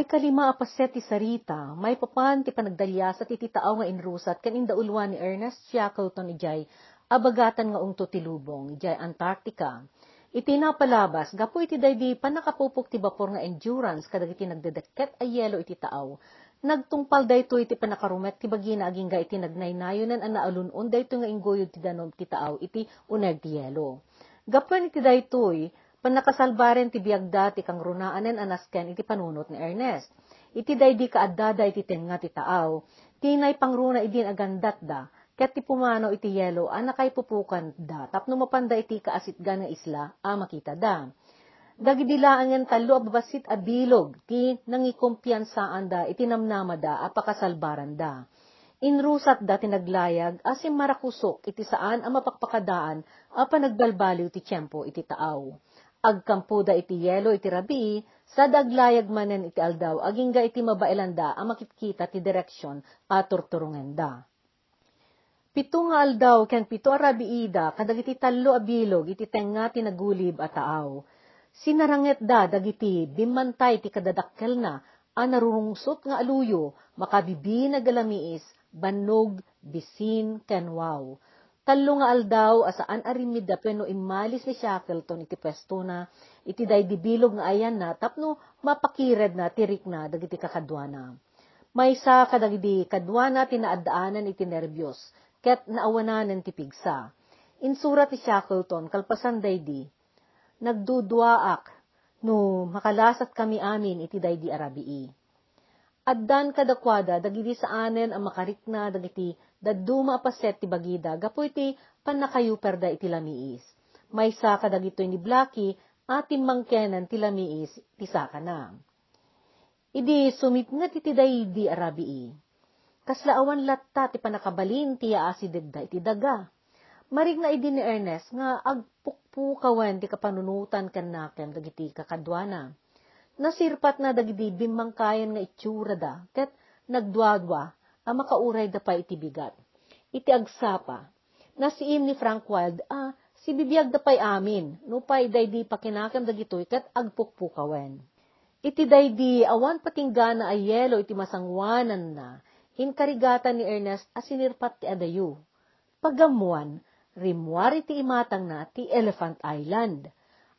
Ay kalima apaset ti sarita, may papan ti panagdalyas at iti taaw nga inrusat kan indaulwan ni Ernest Shackleton ijay abagatan nga ungto ti lubong ijay Antarctica. Iti napalabas, gapo iti daydi panakapupok ti bapor nga endurance kadag iti nagdedeket ay yelo iti taaw. Nagtungpal dayto iti panakarumet ti bagina aging ga iti nagnaynayonan an naalunon dayto nga inggoyod ti danom ti taaw iti uneg ti yelo. Gapuan iti daytoy, Panakasalbaren ti biagda ti kang runaanen anasken iti panunot ni Ernest. Iti daydi kaaddada iti tenga ti taaw, tinay pangruna idin agandat da, ket ti pumano iti yelo anakay pupukan da, tapno mapanda iti kaasitgan nga isla, a makita da. Dagidilaangan talo ababasit a bilog, ti nangikumpiyansaan da, iti namnama da, apakasalbaran da. Inrusat da tinaglayag, asim marakusok, iti saan ang mapakpakadaan, a panagbalbaliw ti tiyempo iti taaw agkampuda iti yelo iti rabi, sa daglayag manen iti aldaw, agingga iti mabailanda, ang makitkita ti direksyon at turturungan da. Pito nga aldaw, ken pito arabiida, kadag iti talo abilog, iti tenga ti nagulib at taaw. Sinaranget da, dagiti, bimantay ti kadadakkel na, a narurungsot nga aluyo, makabibi na galamiis, banog, bisin, ken Talo nga aldaw, asaan arimid da peno imalis ni Shackleton iti pwesto na, iti day dibilog nga ayan na, tapno mapakired na, tirik na, dagiti kakadwana. May sa kadagidi kadwana tinaadaanan iti nervyos, ket naawananan ti pigsa. Insura ti Shackleton, kalpasan day di, nagdudwaak, no makalasat kami amin iti day di arabii. Addan kadakwada, dagiti saanen ang makarikna, dagiti daduma paset ti bagida, gapo iti panakayuper da iti lamiis. May saka dagito ni Blackie, atim mangkenan ti lamiis, ti saka na. Idi sumipngat iti di arabii. Kaslaawan latta ti panakabalin ti aasideg da iti daga. Marig na idi ni Ernest nga agpukpukawan ti kapanunutan kan nakem dagiti kakadwana. Nasirpat na dagiti bimangkayan nga itsura da, ket nagduadwa ang makauray da pa iti bigat. Iti agsapa, nasiim ni Frank Wild, ah, si bibiyag da pa'y amin, no pa'y daydi pakinakam dagitoy kat agpukpukawen. Iti daydi awan patinggana ay yelo iti masangwanan na, inkarigatan ni Ernest asinirpat ti adayu. Pagamuan, rimwar iti imatang na ti Elephant Island.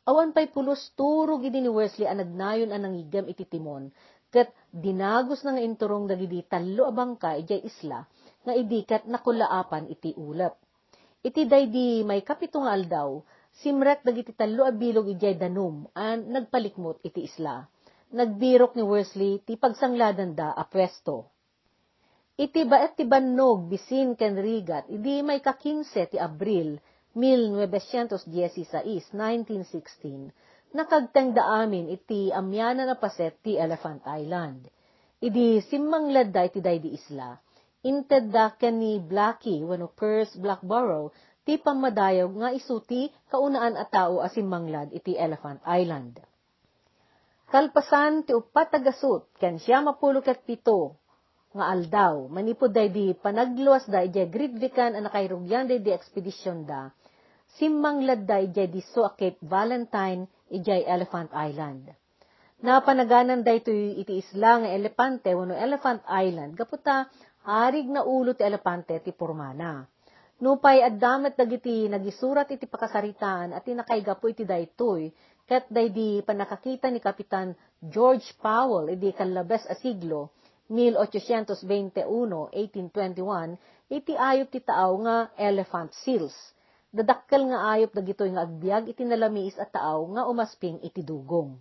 Awan pa'y pulos turog ni Wesley anagnayon anang igam iti timon, ket dinagos na inturong dagidi talo abangka ijay isla, nga idikat nakulaapan iti ulap. Iti daydi may kapito aldaw, simrek dagiti talo abilog ijay danum, an nagpalikmot iti isla. Nagbirok ni Worsley ti pagsangladan da a pwesto. Iti baet ti bannog bisin ken rigat, idi may kakinse ti Abril, 1916, 1916, nakagteng da amin iti amyana na paset ti Elephant Island. Idi simmang ladda iti day di isla. Inted da ni Blackie wano Purse Blackborough ti pamadayog nga isuti kaunaan a tao asimmanglad iti Elephant Island. Kalpasan ti upat tagasut ken siya mapulok at pito nga aldaw manipod day di panagluwas da iti gridvikan a nakairugyan day di ekspedisyon da simmang ladda iti di so a Cape Valentine ijay Elephant Island. Napanaganan da ito iti isla nga elepante wano Elephant Island, kaputa arig na ulo ti elepante ti Purmana. Nupay addamet dagiti nagisurat iti pakasaritaan at tinakaygapo iti daytoy, ket daydi panakakita ni Kapitan George Powell iti kalabes a siglo, 1821-1821, iti ayop ti taaw nga elephant seals dadakkel nga ayop dagitoy nga agbyag iti nalamiis at taaw nga umasping iti dugong.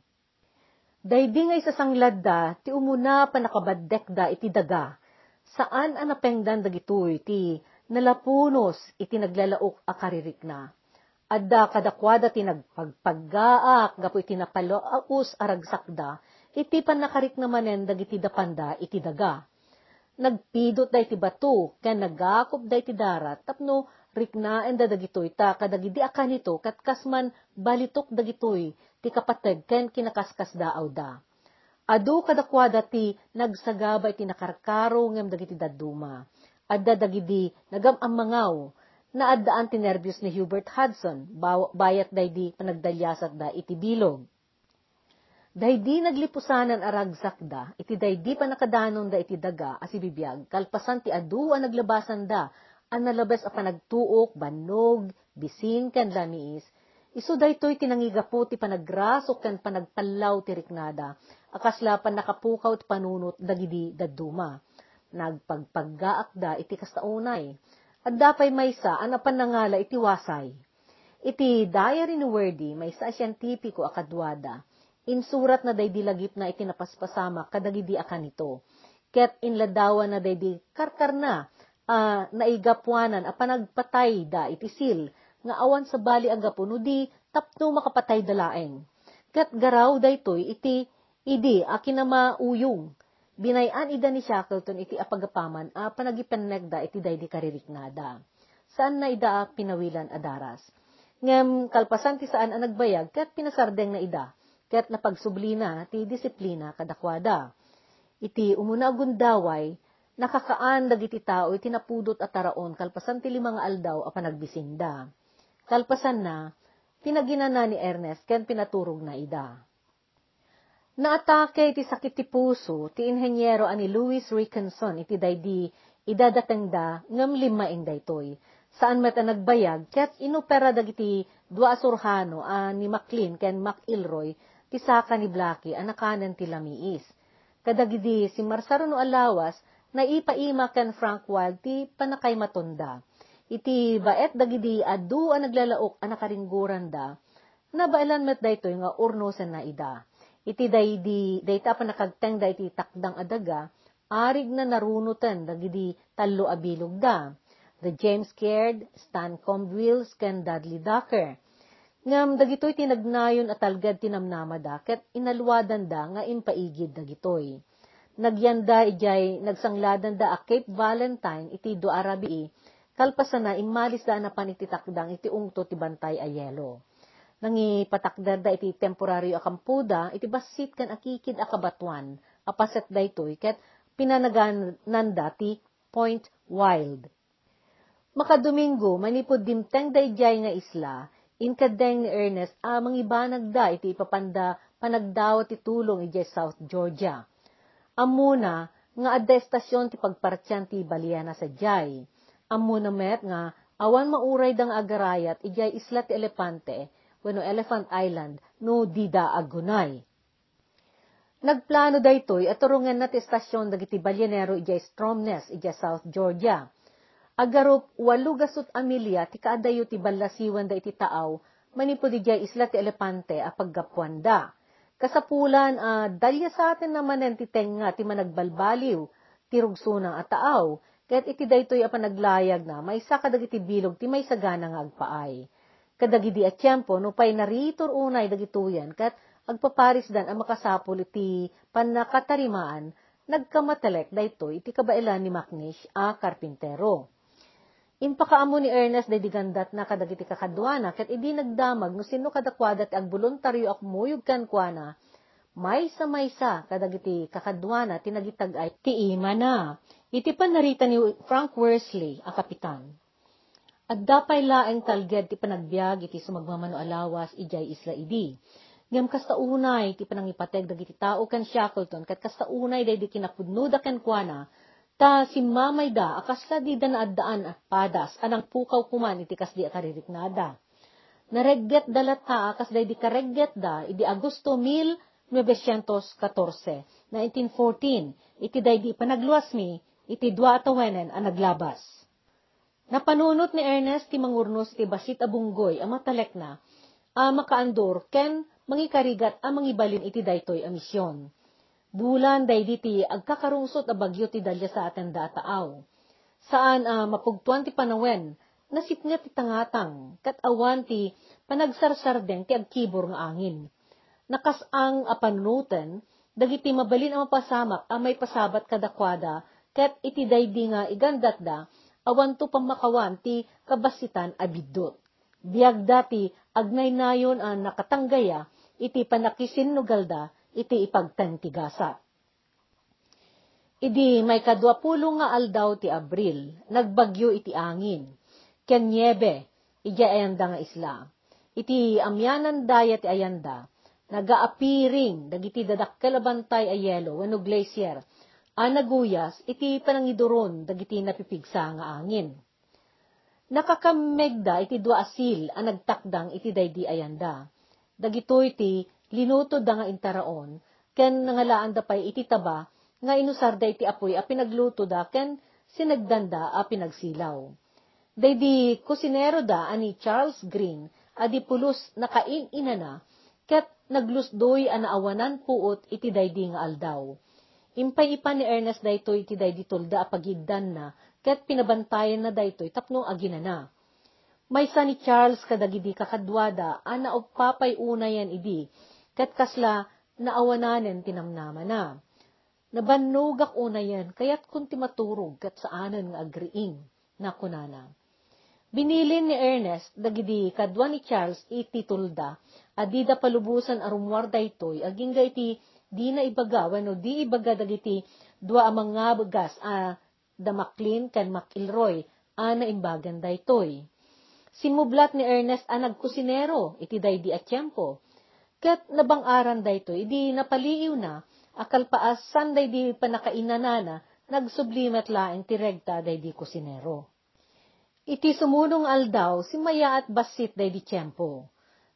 Daydi nga isasanglad da, ti umuna pa nakabaddek da iti daga, saan ang napengdan dagitoy ti nalapunos iti naglalaok a karirik na. Adda kadakwada ti nagpagpaggaak, gapo iti napalaus aragsakda, iti panakarik namanen dagiti dapanda iti daga. Nagpidot da iti bato, ken nagakop da iti darat, tapno riknaan da dagitoy ta kadagidi akan ito kat kasman balitok dagitoy ti kapateg ken kinakaskas daaw da. Adu kadakwada ti nagsagaba iti nakarkaro ngem dagiti daduma. Adda dagidi nagam amangaw na addaan ti nervyos ni Hubert Hudson bayat day di panagdalyasat da iti bilog. Dahi di naglipusanan aragsak da, iti dahi di pa nakadanon da iti daga, as ibibiyag, kalpasan ti adu ang naglabasan da, ang nalabas a panagtuok, banog, bisin kan lamiis, iso daytoy tinangigapo ti panagrasok kan panagpalaw ti riknada, akasla pan nakapukaw ti panunot dagidi daduma. Nagpagpaggaak da iti kastaunay. At dapay maysa, anapan nangala iti wasay. Iti diary ni Wordy, may sa siyentipiko akadwada, insurat na day dilagip na itinapaspasama kadagidi akan ito. Ket inladawan na day di karkar na, uh, naigapuanan a panagpatay da itisil, nga awan sa bali agapo no di tapno makapatay dalaeng. Ket garaw daytoy iti idi akin na mauyong. Binayan ida ni Shackleton iti apagapaman a panagipenegda iti daydi kaririknada. Saan na ida pinawilan adaras? Ngem kalpasan ti saan ang nagbayag ket pinasardeng na ida ket napagsublina ti disiplina kadakwada. Iti umuna gundaway, nakakaan dagiti tao iti napudot at taraon kalpasan ti limang aldaw a panagbisinda. Kalpasan na, pinaginana ni Ernest ken pinaturog na ida. Naatake iti sakit ti puso ti inhenyero ani Louis Rickenson iti daydi idadatengda ngem lima daytoy. Saan met nagbayag ket inopera dagiti dua asurhano a ni McLean ken McIlroy ti saka ni Blackie anakanan ti lamiis. Kadagidi si Marsaro no alawas na ipaima ken Frank Wild ti panakay matunda. Iti baet dagidi adu ang naglalaok ang nakaringguran da, na bailan met daytoy nga urnosen na ida. Iti daydi dayta pa nakagteng da iti takdang adaga, arig na narunutan dagidi talo abilog da. The James Caird, Stan Comwills, ken Dudley Ducker ngam dagitoy tinagnayon at talgad tinamnamada, ket inalwadan da nga impaigid dagitoy. Nagyanda ijay nagsangladan da a Cape Valentine iti do Arabii, kalpasan na imalis da na panititakdang iti ungto ti bantay a yelo. Nangi patakdar da iti temporaryo akampuda, iti basit kan akikid akabatuan, apaset da itoy, ket pinanagan nanda ti Point Wild. Makadomingo, manipod dimteng da ijay nga isla, Inkadeng ni Ernest, amang ah, ibanag da iti ipapanda panagdawat ti tulong iti South Georgia. Amuna, nga adda estasyon ti pagpartyan ti Baliana sa Jay. Amuna met nga, awan mauray dang agarayat ijay isla ti Elepante, wano Elephant Island, no dida agunay. Nagplano daytoy at turungan na ti estasyon dagiti Balyanero ijay Stromness ijay South Georgia Agarop, walugasot amilya, ti kaadayo ti balasiwan da iti taaw, manipod ijay isla ti elepante a paggapuan da. Kasapulan, uh, dalya sa atin naman ti tenga ti managbalbaliw, ti rugsunang at taaw, kaya't iti daytoy a panaglayag na, may sakadag iti bilog ti may sagana nga agpaay. Kadagidi at tiyempo, no pay naritor unay dagituyan, kat agpaparis dan ang makasapol iti panakatarimaan, nagkamatelek daytoy iti kabailan ni Macnish a karpintero. Impakaamo ni Ernest day digandat na kadagiti kakadwana ket idi nagdamag no sino kadakwada ti agboluntaryo ak muyog kan kuana may sa maysa kadagiti kakadwana tinagitag ay ti ima na. Iti panarita ni Frank Worsley a kapitan. At dapay laeng talged ti panagbiag iti sumagmamano alawas ijay isla idi. Ngam kasta unay ti panangipateg dagiti tao kan Shackleton kat kasta unay day di kinapudnuda kan kuana Ta si mamay da, akasla di da naaddaan at padas, anang pukaw kuman iti kas di akaririknada. Naregget dalata, akas di karegget da, idi Agosto 1914, 1914, iti da di panagluwas mi, iti dua atawenen ang naglabas. Napanunot ni Ernest ti mangurnos ti basit abunggoy ang matalek na, a makaandor ken mangikarigat a mangibalin iti daytoy a misyon Bulan day diti agkakarungsot a bagyo ti dalya sa aten dataaw. Saan uh, mapugtuan ti panawen, nasipnga ti tangatang, kat awan ti panagsarsardeng ti agkibor nga angin. Nakasang apanunutan, dagiti mabalin ang mapasamak a may pasabat kadakwada, ket iti daydi nga igandat da, awan to pamakawan ti kabasitan abidot. Biag dati agnay nayon ang nakatanggaya, iti panakisin nugalda, iti ipagtantigasa. Idi may kadwapulo nga aldaw ti Abril, nagbagyo iti angin. Kenyebe, iti ayanda nga isla. Iti amyanan daya ti ayanda, nagaapiring, dagiti dadakkel a yelo, wano glacier, a naguyas, iti panangiduron, dagiti napipigsa nga angin. Nakakamegda iti dua asil, a nagtakdang iti daydi ayanda. Dagito iti linutod da nga intaraon, ken nangalaan da pay iti taba, nga inusar da iti apoy a pinagluto da, ken sinagdanda a pinagsilaw. Daydi kusinero da ani Charles Green, adi pulos nakain inana, ket naglusdoy a naawanan puot iti daydi nga aldaw. Impay ipa ni Ernest daytoy iti daydi tulda a pagiddan na, ket pinabantayan na daytoy tapno aginana. May sa ni Charles kadagidi kakadwada, a naupapay unayan idi, ket kasla naawananen tinamnama na. Nabannugak unayan, kayat kunti maturog kat saanan nga agriing, na kunana. Binilin ni Ernest, dagidi kadwa ni Charles iti tulda, adida palubusan arumwar daytoy, aging iti di na ibaga, wano di ibaga dagiti dua amang nga bagas, a da Maclean kan Macilroy, a na imbagan daytoy. Simublat ni Ernest a nagkusinero, iti daydi at tiyempo. Kat nabang-aran daytoy, idi napaliiw na, akal paas sanday di panakainanana, nagsublimat laeng tiregta daydi kusinero. Iti sumunong aldaw, si Maya at Basit day di tiyempo.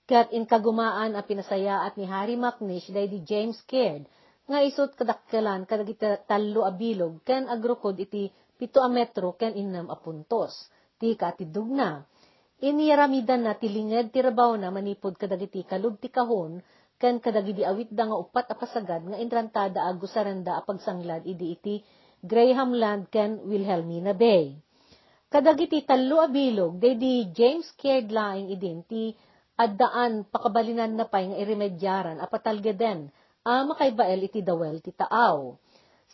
Kat in kagumaan a pinasayaat ni Harry Macnish day di James Caird, nga isot kadakkelan kadagiti talo a bilog, ken agrokod iti pito a metro ken innam a puntos. Ti katidug na. Iniyaramidan na tilinged ti rabaw na manipod kadagiti kalug ti kahon, ken kadagiti awit da nga upat a nga intrantada a gusaranda a pagsanglad idi iti Graham Land ken Wilhelmina Bay. Kadagiti talo a bilog, di James Caird laing idin, ti addaan pakabalinan na pay nga iremedyaran a patalgeden, a makaibael iti dawel ti taaw.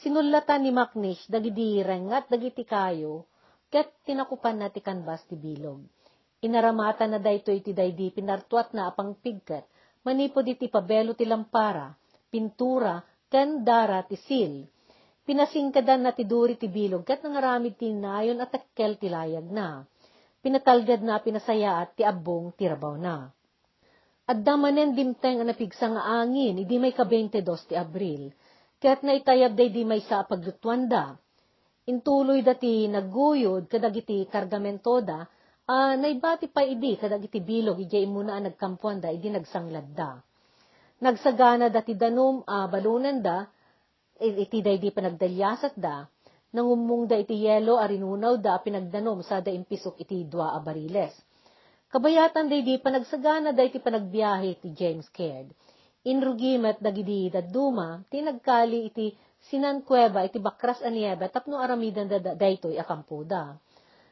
Sinulatan ni Macnish dagidi rengat dagiti kayo, ket tinakupan na ti kanbas ti bilog. Inaramata na dayto iti daydi pinartuat na apang pigkat, manipod iti pabelo ti lampara, pintura, ken dara ti sil Pinasingkadan na ti duri ti bilog, kat nangaramid ti nayon at takkel ti layag na. Pinatalgad na pinasayaat ti abong ti rabaw na. At damanen dimteng ang napigsa nga angin, idi may ka 22 ti Abril, kat na itayab day di may sa paglutwanda. Intuloy dati nagguyod kadagiti kargamento da, uh, naibati pa idi kadagiti bilog, ijay muna ang nagkampuan da, idi nagsanglad da. Nagsagana dati danom uh, balunan da, iti day di panagdalyasat da, nangumung da iti yelo arinunaw da pinagdanom sa da impisok iti dua a bariles. Kabayatan day di panagsagana da iti panagbiyahe ti James Caird. Inrugimet dagidi daduma, tinagkali iti sinan kuweba iti bakras aniebe tapno aramidan da daytoy akampo da.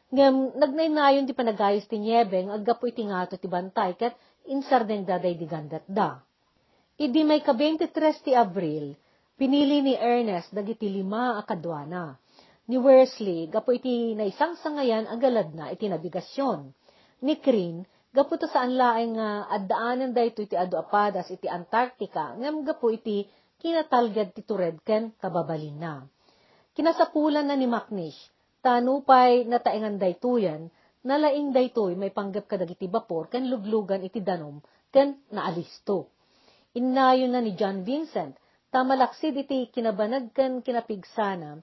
Ngem, nagnaynayon ti panagayos ti niebe, aggapo iti ngato ti bantay, kat insardeng daday di gandat da. Idi may ka 23 ti Abril, Pinili ni Ernest dagiti lima akadwana. Ni Worsley, gapo iti na isang sangayan agalad na iti nabigasyon. Ni Crin, gapo to saan laeng nga uh, addaanan da ito iti adu apadas iti Antarctica, ngam gapo iti kinatalgad ti tured ken kababalin na. Kinasapulan na ni Macnish, tanupay na taengan daytoyan, nalaing daytoy may panggap kadagiti bapor ken luglugan iti danom ken naalisto. Innayon na ni John Vincent, tamalaksid iti kinabanagkan kinapigsana,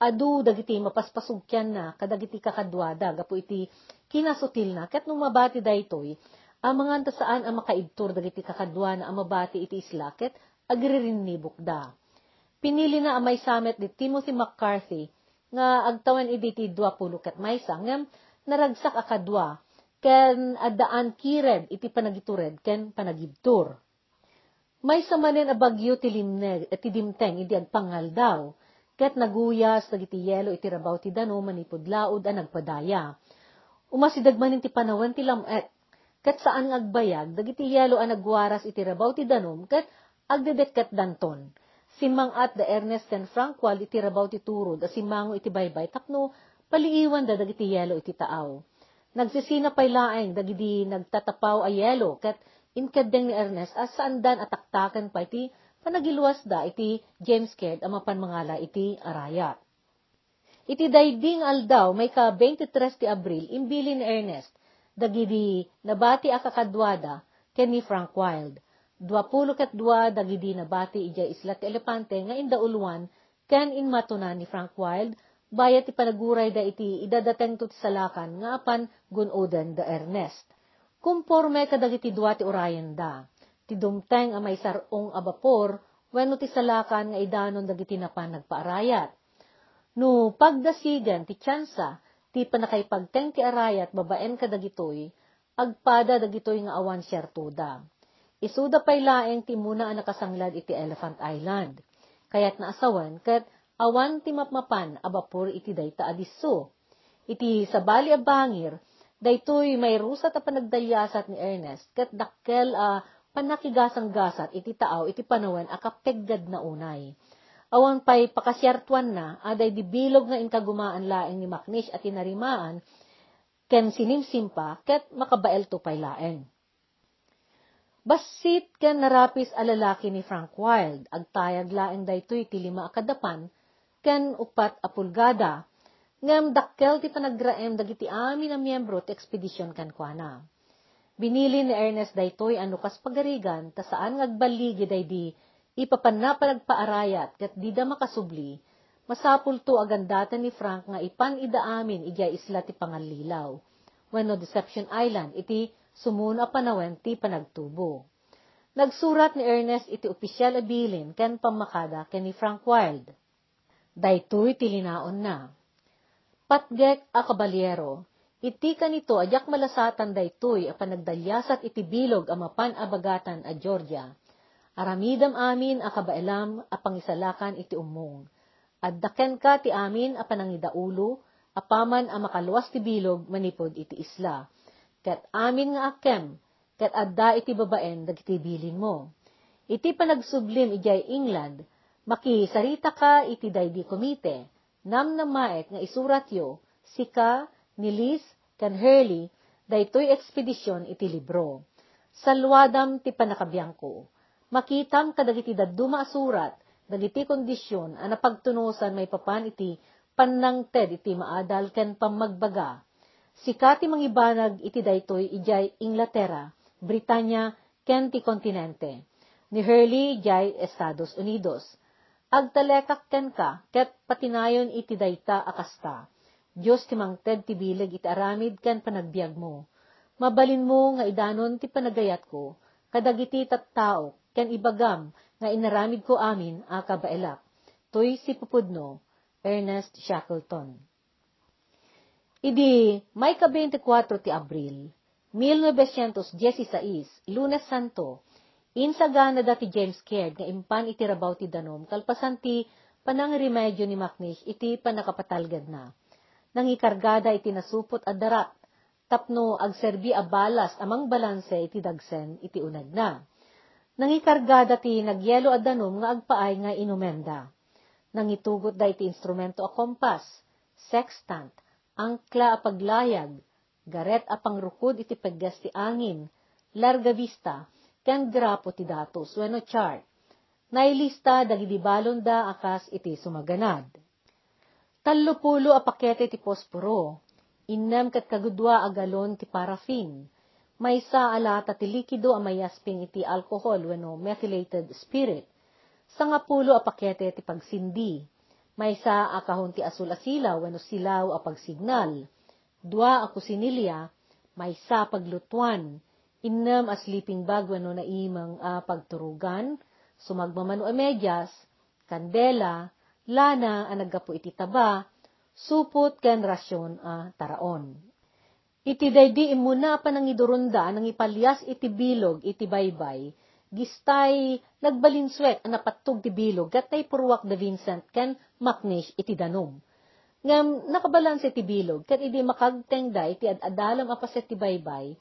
adu dagiti mapaspasugkyan na, kadagiti kakadwada, gapu iti kinasutil na, kat nung mabati daytoy, ang mga saan ang makaibtur dagiti kakadwa na ang mabati iti isla, ket agririnibok da. Pinili na amay samet ni Timothy McCarthy, nga agtawan iti dua pulo kat maysa, ngam naragsak akadwa, ken adaan kired iti panagitured ken panagibtur. May samanen a bagyo ti limneg at ti dimteng idi agpangal daw. Ket naguyas dagiti yelo iti rabaw ti dano manipod laod a nagpadaya. Umasidag manin ti panawan ti lamet. Ket saan agbayag dagiti yelo a nagwaras iti rabaw ti danom ket agdedet ket danton. Simang at da Ernest ken Frankwal iti rabaw ti turod a simango iti baybay tapno paliiwan da dagiti yelo iti taaw. Nagsisina pay laeng dagiti nagtatapaw a yelo ket inkadeng ni Ernest as saan dan ataktakan pa iti panagiluwas da iti James Caird amapan mangala iti arayat. Iti dayding aldaw may ka 23 ti Abril imbili ni Ernest dagidi nabati akakadwada ken ni Frank Wild. Dwapulo ket dua dagidi na bati ijay isla ti elepante nga inda ulwan ken in matunan ni Frank Wild bayat ti panaguray da iti idadateng to salakan nga apan gunoden da Ernest. Kumporme kadagiti dua ti orayan da. Ti dumteng a may sarong a bapor wenno ti salakan nga idanon dagiti napan nagpaarayat. No pagdasigan ti tsansa ti panakaypagteng ti arayat babaen kadagitoy agpada dagitoy nga awan syertuda. Isuda pay laeng ti muna ang nakasanglad iti Elephant Island. Kayat naasawan ket awan ti mapmapan abapor iti dayta adiso. Iti sabali a bangir, daytoy may rusat a panagdalyasat ni Ernest ket dakkel a panakigasang-gasat iti taaw iti panawen a kapeggad na unay. Awan pay pakasyartuan na, aday di bilog nga inkagumaan laeng ni Macnish at inarimaan, ken sinimsimpa, ket makabael to pay laeng. Basit ken narapis a lalaki ni Frank Wild, agtayag laeng daytoy ti lima akadapan, ken upat a pulgada, ngem dakkel ti panagraem dagiti amin a miyembro ti ekspedisyon kankwana. Binili ni Ernest daytoy ano kas pagarigan, ta saan ngagbaligi daydi, ipapanna panagpaarayat, ket di da makasubli, masapul to agandatan ni Frank nga ipan ida amin ijay isla ti pangalilaw. Wenno Deception Island, iti sumuno panawen ti panagtubo. Nagsurat ni Ernest iti opisyal a bilin ken pamakada ken ni Frank Wild. Daytoy tilinaon na. Patgek a kabalyero, iti kanito ajak malasatan daytoy a panagdalyasat iti bilog a mapan abagatan a Georgia. Aramidam amin a kabailam a pangisalakan iti umong. Addaken ka ti amin a panangidaulo, apaman a makaluwas ti bilog manipod iti isla ket amin nga akem, ket adda iti babaen dagiti bilin mo. Iti panagsublim ijay England, makisarita ka iti daydi komite, nam namaet nga isurat yo, sika, nilis, kan Hurley, daytoy ekspedisyon iti libro. Salwadam ti panakabiyang ko. Makitam kadagiti dadduma surat, dagiti kondisyon, a napagtunusan may papan iti panangted iti maadal ken pamagbaga, Sikati mangibanag iti daytoy ijay Inglaterra, Britanya, ken ti kontinente. Ni Hurley ijay Estados Unidos. Agtalekak ken ka, ket patinayon iti dayta akasta. Diyos ti mangted ti bileg iti aramid ken panagbiag mo. Mabalin mo nga idanon ti panagayat ko, kadagiti tattao, ken ibagam, nga inaramid ko amin a kabaelak. Toy si pupudno, Ernest Shackleton. Idi, may ka-24 ti Abril, 1916, Lunes Santo, insagana dati James Caird nga impan iti rabaw ti danom, kalpasan ti panang remedyo ni Macnish iti panakapatalgad na. Nangikargada iti nasupot a darat, tapno agserbi a balas amang balanse iti dagsen iti unag na. Nangikargada ti nagyelo a danom nga agpaay nga inumenda. Nangitugot da iti instrumento a kompas, sextant, angkla a paglayag, garet a pangrukod iti paggas ti angin, larga vista, ken grapo ti datos, wenno chart. Nailista dagiti balon da akas iti sumaganad. Tallupulo a pakete ti posporo, innem kat kagudwa a galon ti parafin, maysa alata ti likido a mayasping iti alcohol wenno methylated spirit, sangapulo a pakete ti pagsindi, may sa akahon ti asul asilaw, wano silaw a pagsignal. Dua a kusinilya, may sa paglutuan. Innam a sleeping bag wano na imang a pagturugan. Sumagmamano a medyas, kandela, lana a naggapo iti taba, supot ken rasyon a taraon. Iti daydi imuna pa nang ipalyas iti bilog iti baybay, gistay nagbalinswet ang napatog ti bilog gatay purwak da Vincent ken Macnish iti danom. Ngam nakabalans iti bilog ket idi makagteng da iti adalam apaset ti baybay,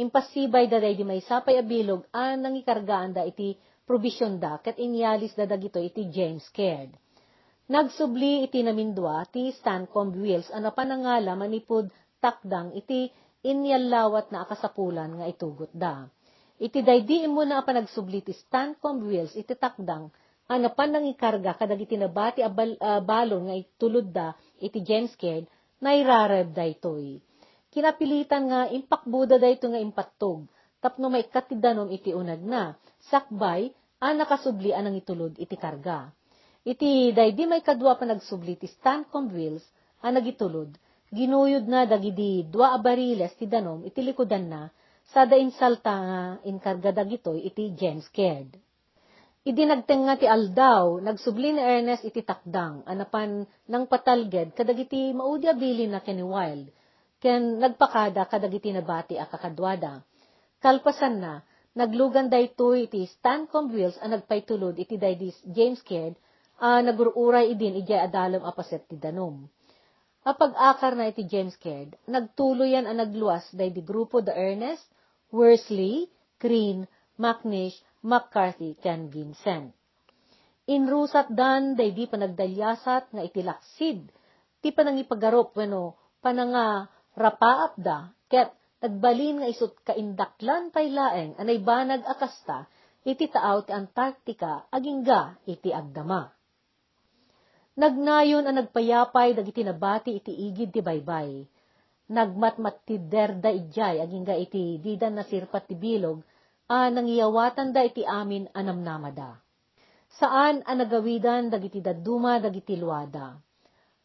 impasibay da di may sapay a bilog an nangikargaan da iti provision da ket inyalis da dagito iti James Caird. Nagsubli iti namindwa ti Stancomb Wills ano panangala manipod takdang iti inyallawat na akasapulan nga itugot da Iti daydi mo na panagsubli ti Stancomb Wills iti takdang pa nang ikarga kadag iti nabati balon nga itulod da iti James Caird na irareb da itoy. Kinapilitan nga impakbuda da ito nga impattog tapno may katidanom iti unag na sakbay, a nakasubli anang itulod iti karga. Iti daydi may kadwa pa nagsubli ti Stancomb Wills, a nagitulod, ginuyod na dagidi dua abariles ti danom iti likudan na, sada insalta nga inkarga dagitoy iti James Caird. Idi nagtenga ti aldaw, nagsubli ni Ernest iti takdang, anapan ng patalged kadagiti maudya bili na keni Wild, ken nagpakada kadagiti nabati a kakadwada. Kalpasan na, naglugan daytoy iti Stancomb Wills a nagpaytulod iti daydis James Caird, a nagururay idin iti adalom apaset ti danom. Apag akar na iti James Caird, nagtuloyan a nagluwas daydi grupo the Ernest, Worsley, Green, McNish, McCarthy, ken Vincent. Inrusat dan day di panagdalyasat nga itilaksid, ti panangipagarop weno pananga rapaap da, ket nagbalin nga isut kaindaklan pay laeng anay banag akasta, iti taaw ti Antarctica agingga iti agdama. Nagnayon ang nagpayapay dagiti nabati iti igid ti baybay. Nagmatmat ti derda ijay agingga iti didan na sirpat ti bilog a nangiyawatan da iti amin anamnamada. Saan a nagawidan dagiti daduma dagiti luada.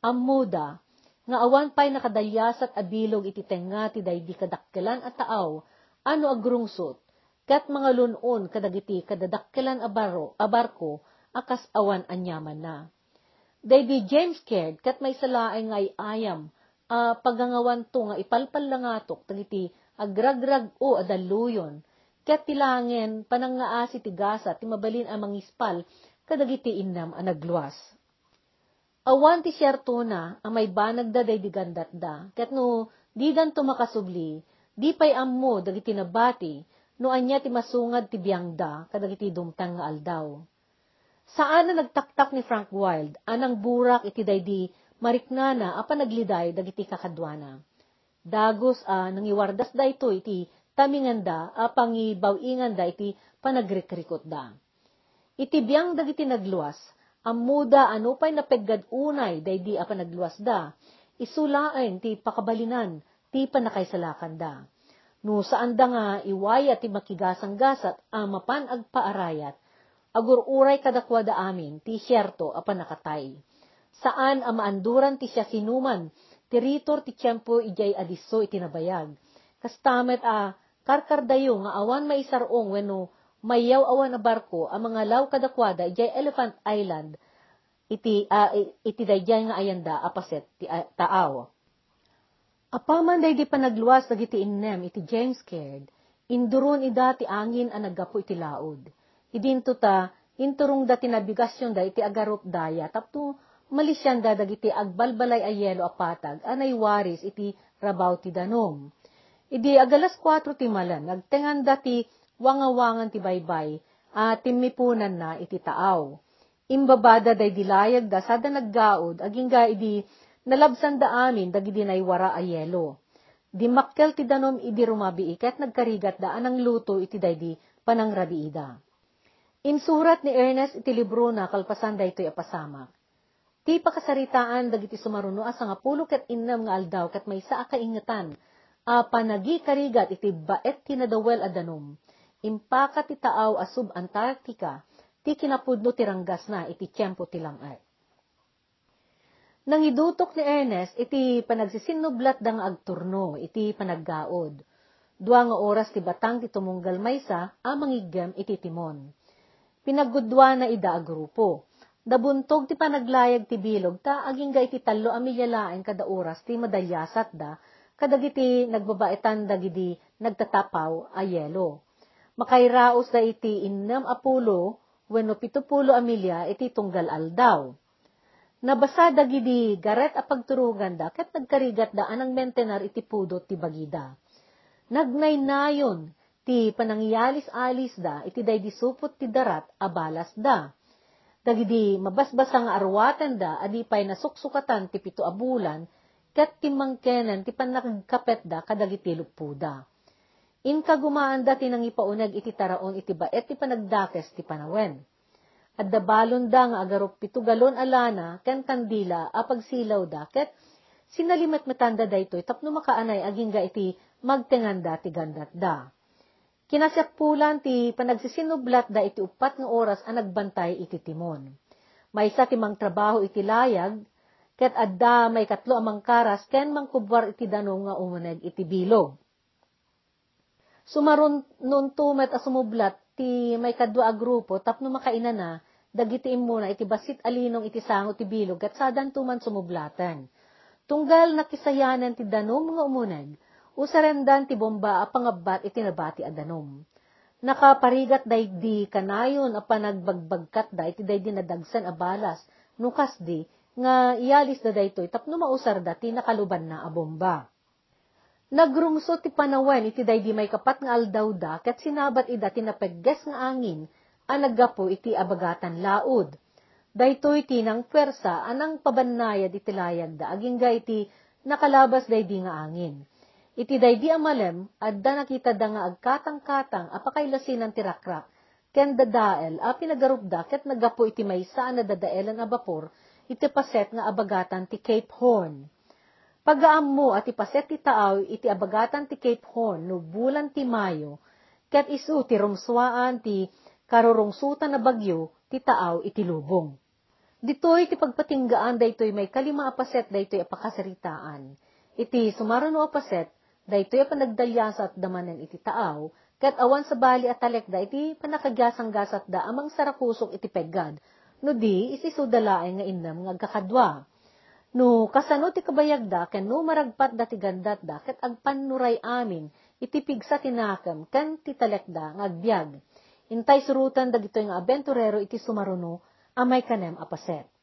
Ammuda, nga awan pa'y nakadalyasat abilog iti tenga ti daydi kadakkelan at taaw, ano agrungsot, kat mga lunon kadagiti kadadakkelan abaro, abarko, akas awan anyaman na. Daydi James Caird, kat may salaay ngay ayam, a uh, pagangawan to nga ipalpal langatok, dagiti agragrag o adaluyon, Ket tilangen panangaasi ti gasa ti mabalin ang mangispal kadagiti innam a nagluwas. Awan ti siyerto na ang may banag da day digandat da, ket no di dan tumakasubli, di pay ammo dagiti nabati, no anya ti masungad ti biyang da kadagiti dumtang nga aldaw. Saan na nagtaktak ni Frank Wild, anang burak iti daydi mariknana apan nagliday dagiti kakadwana. Dagos a uh, nangiwardas da ito iti taminganda a pangibaw-inganda iti panagrikrikot da. Iti biyang dagiti nagluwas, amuda ano pa'y napeggad unay daydi a panagluwas da, isulaen ti pakabalinan, ti panakaysalakan da. No saan da nga iwaya ti makigasang-gasat a mapan agpaarayat, agururay kadakwada amin ti siyerto a panakatay. Saan a maanduran ti siya sinuman, ti ritor ti tiyempo ijay adiso itinabayag. Kastamet a karkardayo nga awan maisarong wenno mayaw awan na barko ang mga law kadakwada ijay Elephant Island iti uh, iti dayjay nga ayanda apaset ti uh, taaw. Apaman day di panagluwas dagiti innem iti James Caird, induron ida ti angin a naggapo iti laod. Idinto ta, inturong da tinabigasyon da iti agarop daya, tapto malisyan da dagiti agbalbalay a yelo apatag, anay waris iti rabaw ti danom. Idi agalas 4 ti malan, nagtengan dati wangawangan ti baybay, at timipunan na iti taaw. Imbabada day dilayag da sada naggaod, aging ga idi nalabsan da amin dagidi wara a yelo. Di makkel ti danom idi rumabi ikat nagkarigat da anang luto iti daydi panangrabiida. Insurat ni Ernest iti libro na kalpasan da ito'y apasamak. Ti pakasaritaan dagiti sumaruno asa nga pulo ket innam nga aldaw ket may saa kaingatan a panagi karigat iti baet tinadawel adanom, impaka ti taaw a sub-Antarctica, ti kinapudno tiranggas na iti tiyempo ti langay. Nang idutok ni Ernest, iti panagsisinublat dang agturno, iti panaggaod. Dua nga oras ti batang ti tumunggal maysa, amang igem iti timon. Pinagudwa na ida a grupo. Dabuntog ti panaglayag ti bilog, ta aging iti talo amilyalain kada oras ti madalyasat da, kadagiti nagbabaitan dagidi nagtatapaw a yelo. Makairaos da iti innam apulo, wenno pitupulo amilya iti tunggal aldaw. Nabasa dagidi garet a pagturugan da, ket nagkarigat da anang mentenar iti pudot ti bagida. Nagnaynayon, ti panangyalis-alis da, iti day disupot ti darat, abalas da. Dagidi mabasbasang arwaten da, adipay nasuksukatan ti pito abulan, kat timangkenan ti panakagkapet da kadagiti lupuda. In kagumaan da tinang ipaunag iti taraon iti baet ti panagdakes ti panawen. At dabalon da nga agarop pito galon alana ken kandila apag silaw da ket sinalimet metanda da ito tapno makaanay aging ga iti magtenganda ti gandat da. Kinasyapulan ti panagsisinublat da iti upat nga oras ang nagbantay iti timon. May sa timang trabaho iti layag, ket adda may katlo amang karas ken mangkubwar iti danong nga umuneg iti bilog. Sumaron nun tumet a sumublat ti may kadwa a grupo tapno makaina na dagiti muna iti basit alinong iti sango ti bilog ket sadan tuman sumublatan. Tunggal nakisayanan ti danom nga umuneg, usarendan ti bomba a pangabat iti nabati a danom. Nakaparigat daydi kanayon a panagbagbagkat da iti daydi nadagsan a balas, nukas di, nga iyalis da daytoy tapno mausar dati nakaluban na a bomba. Nagrungso ti panawen iti daydi may kapat nga aldaw da ket sinabat ida ti napegges nga angin a naggapo iti abagatan laod. Daytoy ti nang pwersa anang pabannayad iti layag da aging iti nakalabas daydi nga angin. Iti daydi amalem adda nakita da nga agkatang-katang apakailasin ng tirakrak ken dadael a pinagarupda ket naggapo iti maysa na dadaelan a bapor iti paset nga abagatan ti Cape Horn. Pagaam mo at ipaset ti taaw iti abagatan ti Cape Horn no bulan ti Mayo, ket isu ti rumswaan ti karurungsutan na bagyo ti taaw iti lubong. Ditoy ti pagpatinggaan daytoy may kalima apaset daytoy apakasaritaan. Iti sumarano apaset, daytoy panagdalyasat damanen iti taaw, ket awan sa bali at talekda iti panakagyasang-gasat da amang sarakusok iti peggad, no di isisudalaay nga innam nga agkakadwa. No kasano ti kabayagda ken no maragpat da ti gandat da ket agpanuray amin iti pigsa tinakam ken ti talekda nga agbyag. Intay surutan dagito nga abenturero iti sumaruno amay kanem apaset.